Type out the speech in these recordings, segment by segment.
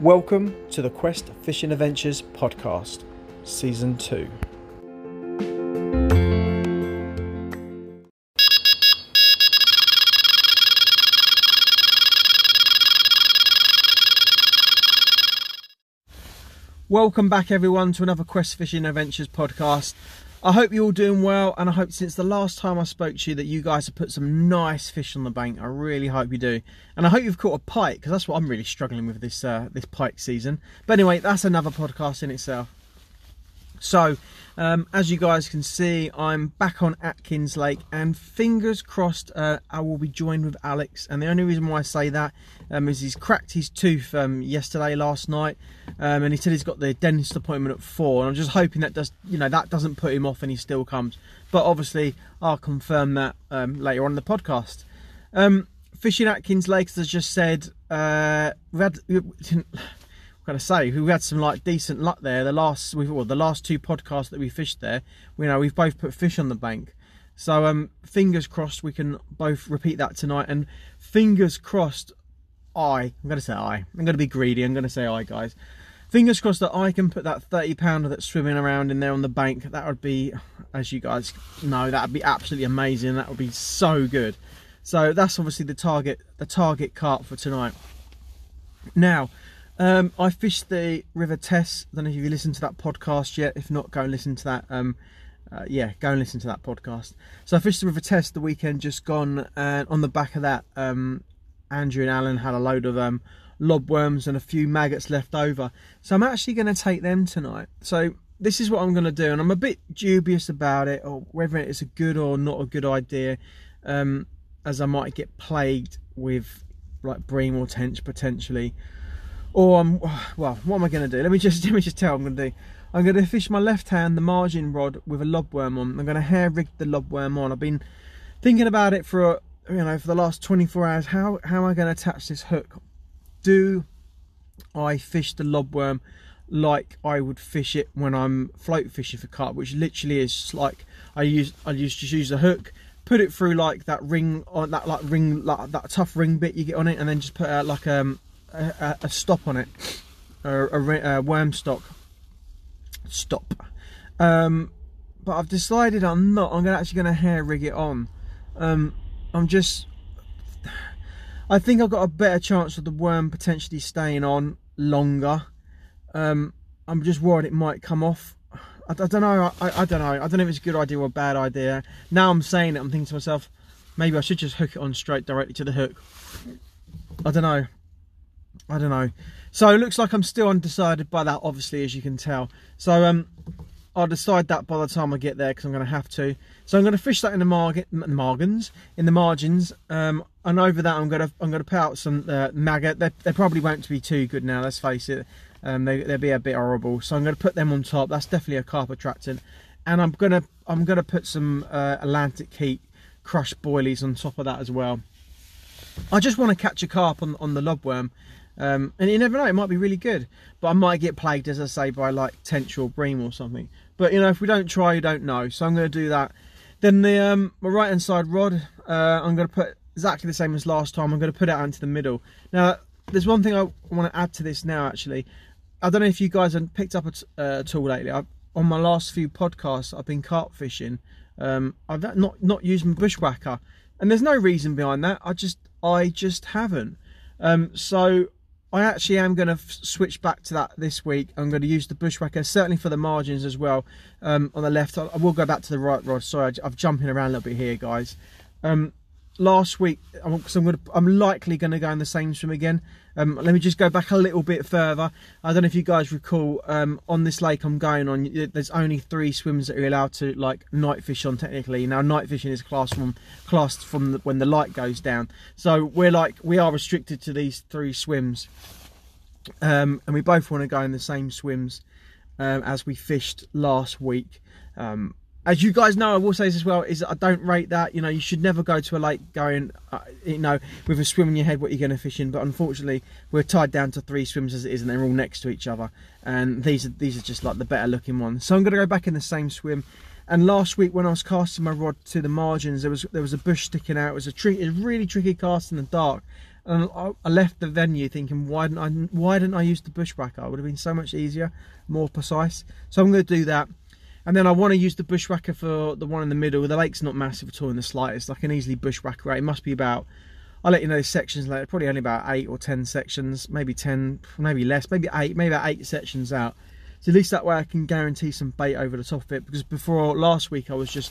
Welcome to the Quest Fishing Adventures podcast, season two. Welcome back, everyone, to another Quest Fishing Adventures podcast. I hope you're all doing well, and I hope since the last time I spoke to you that you guys have put some nice fish on the bank. I really hope you do, and I hope you've caught a pike because that's what I'm really struggling with this uh, this pike season. But anyway, that's another podcast in itself. So, um, as you guys can see, I'm back on Atkins Lake, and fingers crossed, uh, I will be joined with Alex. And the only reason why I say that um, is he's cracked his tooth um, yesterday, last night, um, and he said he's got the dentist appointment at four. And I'm just hoping that does, you know, that doesn't put him off, and he still comes. But obviously, I'll confirm that um, later on in the podcast. Um, fishing Atkins Lake, as I just said, uh, we had to say we've had some like decent luck there. The last we've, well, the last two podcasts that we fished there, you know, we've both put fish on the bank. So um, fingers crossed we can both repeat that tonight. And fingers crossed, I I'm to say I. I'm to be greedy. I'm to say I, guys. Fingers crossed that I can put that 30 pounder that's swimming around in there on the bank. That would be, as you guys know, that would be absolutely amazing. That would be so good. So that's obviously the target, the target carp for tonight. Now, um, I fished the River Tess. I don't know if you listened to that podcast yet. If not, go and listen to that. Um, uh, yeah, go and listen to that podcast. So I fished the River Tess the weekend just gone, and on the back of that, um, Andrew and Alan had a load of um, lobworms and a few maggots left over. So I'm actually going to take them tonight. So this is what I'm going to do, and I'm a bit dubious about it, or whether it's a good or not a good idea, um, as I might get plagued with like bream or tench potentially. Or I'm well, what am I going to do? Let me just let me just tell. I'm going to do. I'm going to fish my left hand the margin rod with a lobworm on. I'm going to hair rig the lobworm on. I've been thinking about it for you know for the last 24 hours. How how am I going to attach this hook? Do I fish the lobworm like I would fish it when I'm float fishing for carp, which literally is like I use I used to use the hook, put it through like that ring on that like ring like that tough ring bit you get on it, and then just put out like um a, a stop on it, a, a, a worm stock stop. Um, but I've decided I'm not. I'm actually going to hair rig it on. Um, I'm just. I think I've got a better chance of the worm potentially staying on longer. Um, I'm just worried it might come off. I, I don't know. I, I, don't know. I don't know if it's a good idea or a bad idea. Now I'm saying it, I'm thinking to myself, maybe I should just hook it on straight directly to the hook. I don't know. I don't know. So it looks like I'm still undecided by that, obviously, as you can tell. So um, I'll decide that by the time I get there because I'm going to have to. So I'm going to fish that in the margin, margins, in the margins, um, and over that I'm going to I'm going to put out some uh, maggot. They, they probably won't be too good now. Let's face it. Um, they they'll be a bit horrible. So I'm going to put them on top. That's definitely a carp attractant, and I'm gonna I'm gonna put some uh, Atlantic heat crushed boilies on top of that as well. I just want to catch a carp on on the lobworm um, and you never know, it might be really good. But I might get plagued, as I say, by like tench or bream or something. But you know, if we don't try, you don't know. So I'm going to do that. Then the um, my right hand side rod, uh, I'm going to put exactly the same as last time. I'm going to put it out into the middle. Now, there's one thing I want to add to this now. Actually, I don't know if you guys have picked up at, uh, all lately. I've, on my last few podcasts, I've been carp fishing. Um, I've not not used my bushwhacker, and there's no reason behind that. I just I just haven't. Um, so I actually am going to switch back to that this week. I'm going to use the bushwhacker, certainly for the margins as well. Um, on the left, I will go back to the right rod. Sorry, I'm jumping around a little bit here, guys. Um, last week, I'm, I'm, to, I'm likely going to go in the same swim again. Um, let me just go back a little bit further. I don't know if you guys recall, um, on this lake I'm going on, there's only three swims that you're allowed to like night fish on technically. Now night fishing is classed from classed from the, when the light goes down. So we're like we are restricted to these three swims, um, and we both want to go in the same swims um, as we fished last week. Um, as you guys know, I will say this as well, is I don't rate that. You know, you should never go to a lake going, uh, you know, with a swim in your head what you're going to fish in. But unfortunately, we're tied down to three swims as it is, and they're all next to each other. And these are these are just like the better looking ones. So I'm going to go back in the same swim. And last week when I was casting my rod to the margins, there was there was a bush sticking out. It was a, tricky, a really tricky cast in the dark. And I left the venue thinking, why didn't I? Why didn't I use the bushwhacker? It would have been so much easier, more precise. So I'm going to do that. And then I want to use the bushwhacker for the one in the middle. The lake's not massive at all in the slightest. I can easily bushwhacker it. It must be about, I'll let you know the sections later, probably only about eight or 10 sections, maybe 10, maybe less, maybe eight, maybe about eight sections out. So at least that way I can guarantee some bait over the top of it because before last week I was just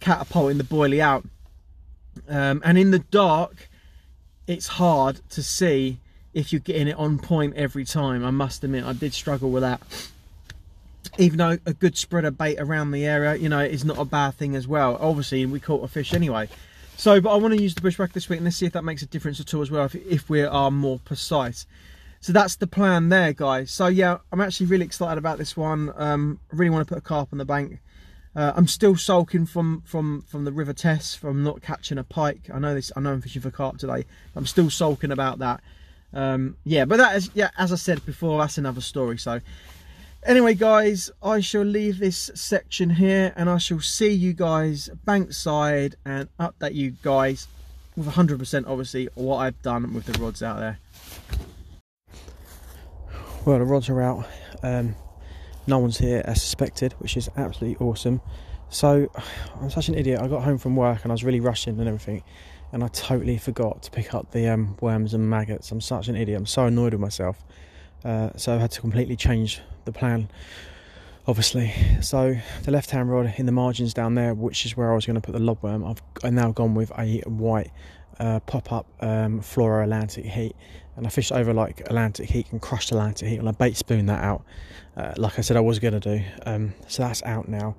catapulting the boilie out. Um, and in the dark, it's hard to see if you're getting it on point every time. I must admit, I did struggle with that even though a good spread of bait around the area, you know, is not a bad thing as well. Obviously, we caught a fish anyway. So, but I want to use the bushwhack this week and let's see if that makes a difference at all as well, if, if we are more precise. So that's the plan there, guys. So yeah, I'm actually really excited about this one. Um, I really want to put a carp on the bank. Uh, I'm still sulking from from from the river test from not catching a pike. I know this. I know I'm fishing for carp today. I'm still sulking about that. Um, yeah, but that is yeah. As I said before, that's another story. So Anyway, guys, I shall leave this section here and I shall see you guys bankside and update you guys with 100% obviously what I've done with the rods out there. Well, the rods are out. Um, no one's here as suspected, which is absolutely awesome. So, I'm such an idiot. I got home from work and I was really rushing and everything, and I totally forgot to pick up the um, worms and maggots. I'm such an idiot. I'm so annoyed with myself. Uh, so I had to completely change the plan obviously. So the left hand rod in the margins down there which is where I was going to put the lobworm I've, I've now gone with a white uh, pop-up um, fluoro Atlantic heat. And I fished over like Atlantic heat and crushed Atlantic heat and I bait spoon that out. Uh, like I said I was going to do. Um, so that's out now.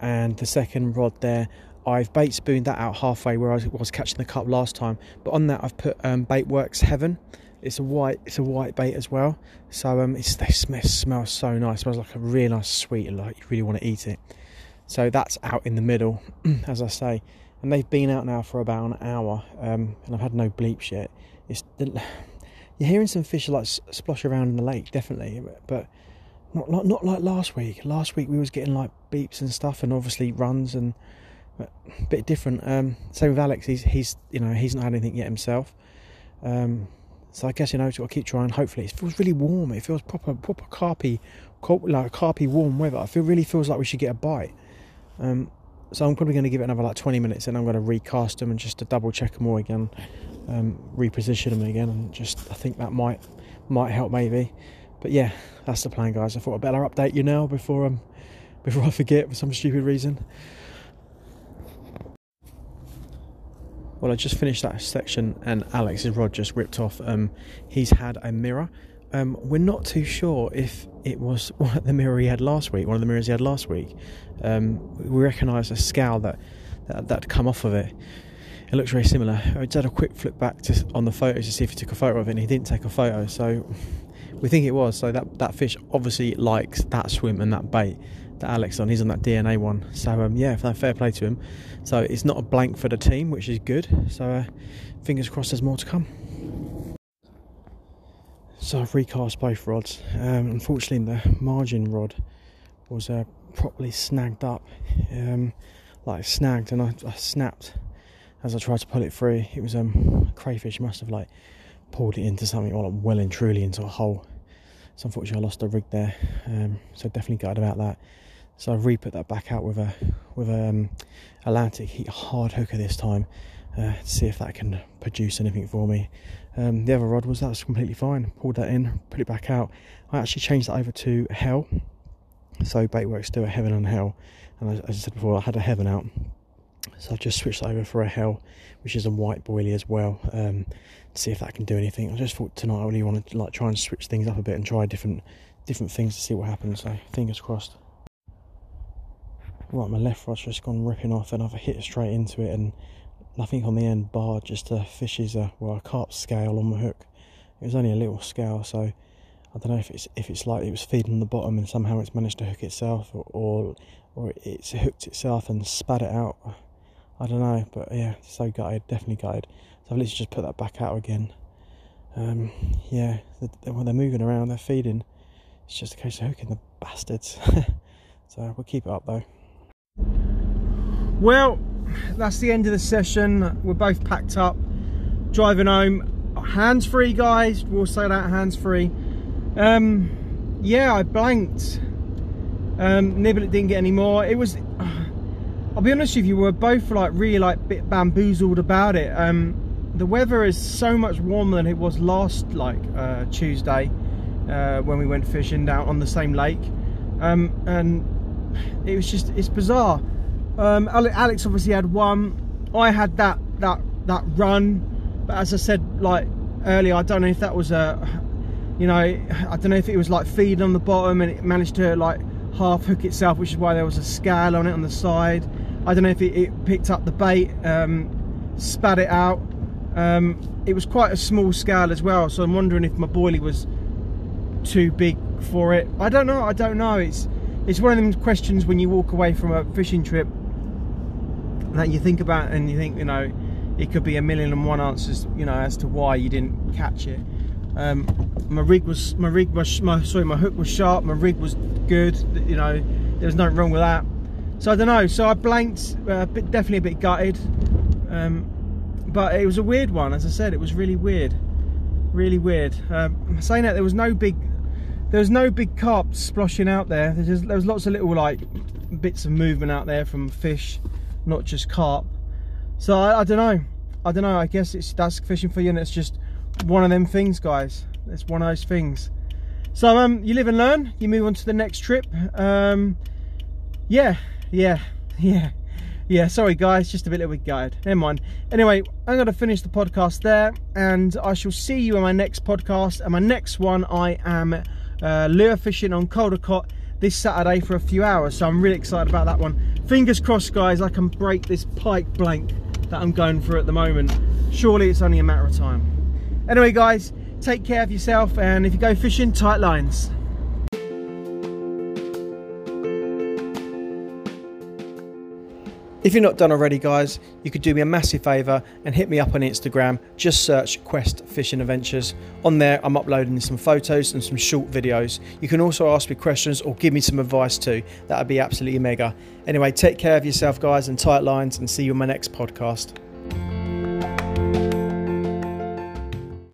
And the second rod there I've bait spooned that out halfway where I was, catching the cup last time. But on that I've put um, Baitworks Heaven it's a white, it's a white bait as well. So um, it's they smell, smells so nice. It smells like a really nice sweet, like you really want to eat it. So that's out in the middle, as I say, and they've been out now for about an hour, um, and I've had no bleeps yet. It's you're hearing some fish like splosh around in the lake, definitely, but not like not like last week. Last week we was getting like beeps and stuff, and obviously runs and a bit different. Um, same with Alex. He's he's you know he's not had anything yet himself. Um, so I guess you know, to keep trying. Hopefully, it feels really warm. It feels proper, proper carpy, like carpy warm weather. I feel really feels like we should get a bite. Um, so I'm probably going to give it another like 20 minutes, and I'm going to recast them and just to double check them all again, um, reposition them again, and just I think that might might help maybe. But yeah, that's the plan, guys. I thought I'd better update you now before um before I forget for some stupid reason. Well, I just finished that section and Alex's rod just ripped off. Um, he's had a mirror. Um, we're not too sure if it was the mirror he had last week, one of the mirrors he had last week. Um, we recognise a scowl that, that that come off of it. It looks very similar. I just had a quick flip back to, on the photos to see if he took a photo of it, and he didn't take a photo. So we think it was. So that that fish obviously likes that swim and that bait that Alex on. He's on that DNA one. So um, yeah, fair play to him. So it's not a blank for the team, which is good. So uh, fingers crossed, there's more to come. So I've recast both rods. Um, unfortunately, the margin rod was uh, properly snagged up, um, like snagged, and I, I, snapped as I tried to pull it free. It was um, a crayfish must have like pulled it into something, or like well and truly into a hole. So unfortunately, I lost the rig there. Um, so definitely gutted about that. So I've re-put that back out with a with a um, Atlantic heat hard hooker this time uh, to see if that can produce anything for me. Um, the other rod was that was completely fine. Pulled that in, put it back out. I actually changed that over to hell. So bait works do a heaven and hell, and as, as I said before, I had a heaven out. So I've just switched over for a hell, which is a white boilie as well, um, to see if that can do anything. I just thought tonight I really want to like try and switch things up a bit and try different different things to see what happens. So fingers crossed. Right, my left rod's just gone ripping off and I've hit straight into it and nothing on the end bar, just a fish's, a, well, a carp scale on my hook. It was only a little scale, so I don't know if it's if it's like it was feeding the bottom and somehow it's managed to hook itself or, or, or it's hooked itself and spat it out. I don't know, but yeah, so gutted, definitely gutted. So I've literally just put that back out again. Um, yeah, when they're moving around, they're feeding. It's just a case of hooking the bastards. so we'll keep it up though. Well, that's the end of the session. We're both packed up, driving home. hands free, guys. We'll say that hands free. Um, yeah, I blanked. Um, Niblick didn't get any more. It was. I'll be honest with you, we were both like really like bit bamboozled about it. Um, the weather is so much warmer than it was last like uh, Tuesday uh, when we went fishing down on the same lake, um, and it was just it's bizarre. Um, Alex obviously had one. I had that that that run, but as I said like earlier, I don't know if that was a, you know, I don't know if it was like feeding on the bottom and it managed to like half hook itself, which is why there was a scale on it on the side. I don't know if it, it picked up the bait, um, spat it out. Um, it was quite a small scale as well, so I'm wondering if my boilie was too big for it. I don't know. I don't know. It's it's one of them questions when you walk away from a fishing trip that you think about and you think, you know, it could be a million and one answers, you know, as to why you didn't catch it. Um, my rig was my rig was my sorry my hook was sharp. My rig was good. You know, there was nothing wrong with that. So I don't know. So I blanked, uh, bit, definitely a bit gutted. Um, but it was a weird one. As I said, it was really weird, really weird. Um, saying that there was no big, there was no big carp splashing out there. There, just, there was lots of little like bits of movement out there from fish, not just carp. So I, I don't know. I don't know. I guess it's that's fishing for you, and it's just one of them things, guys. It's one of those things. So um, you live and learn. You move on to the next trip. Um, yeah, yeah, yeah, yeah. Sorry, guys, just a bit of a guide. Never mind. Anyway, I'm going to finish the podcast there, and I shall see you in my next podcast. And my next one, I am uh, lure fishing on Caldecott this Saturday for a few hours. So I'm really excited about that one. Fingers crossed, guys, I can break this pike blank that I'm going for at the moment. Surely it's only a matter of time. Anyway, guys, take care of yourself, and if you go fishing, tight lines. If you're not done already, guys, you could do me a massive favour and hit me up on Instagram. Just search Quest Fishing Adventures. On there, I'm uploading some photos and some short videos. You can also ask me questions or give me some advice too. That would be absolutely mega. Anyway, take care of yourself, guys, and tight lines, and see you in my next podcast.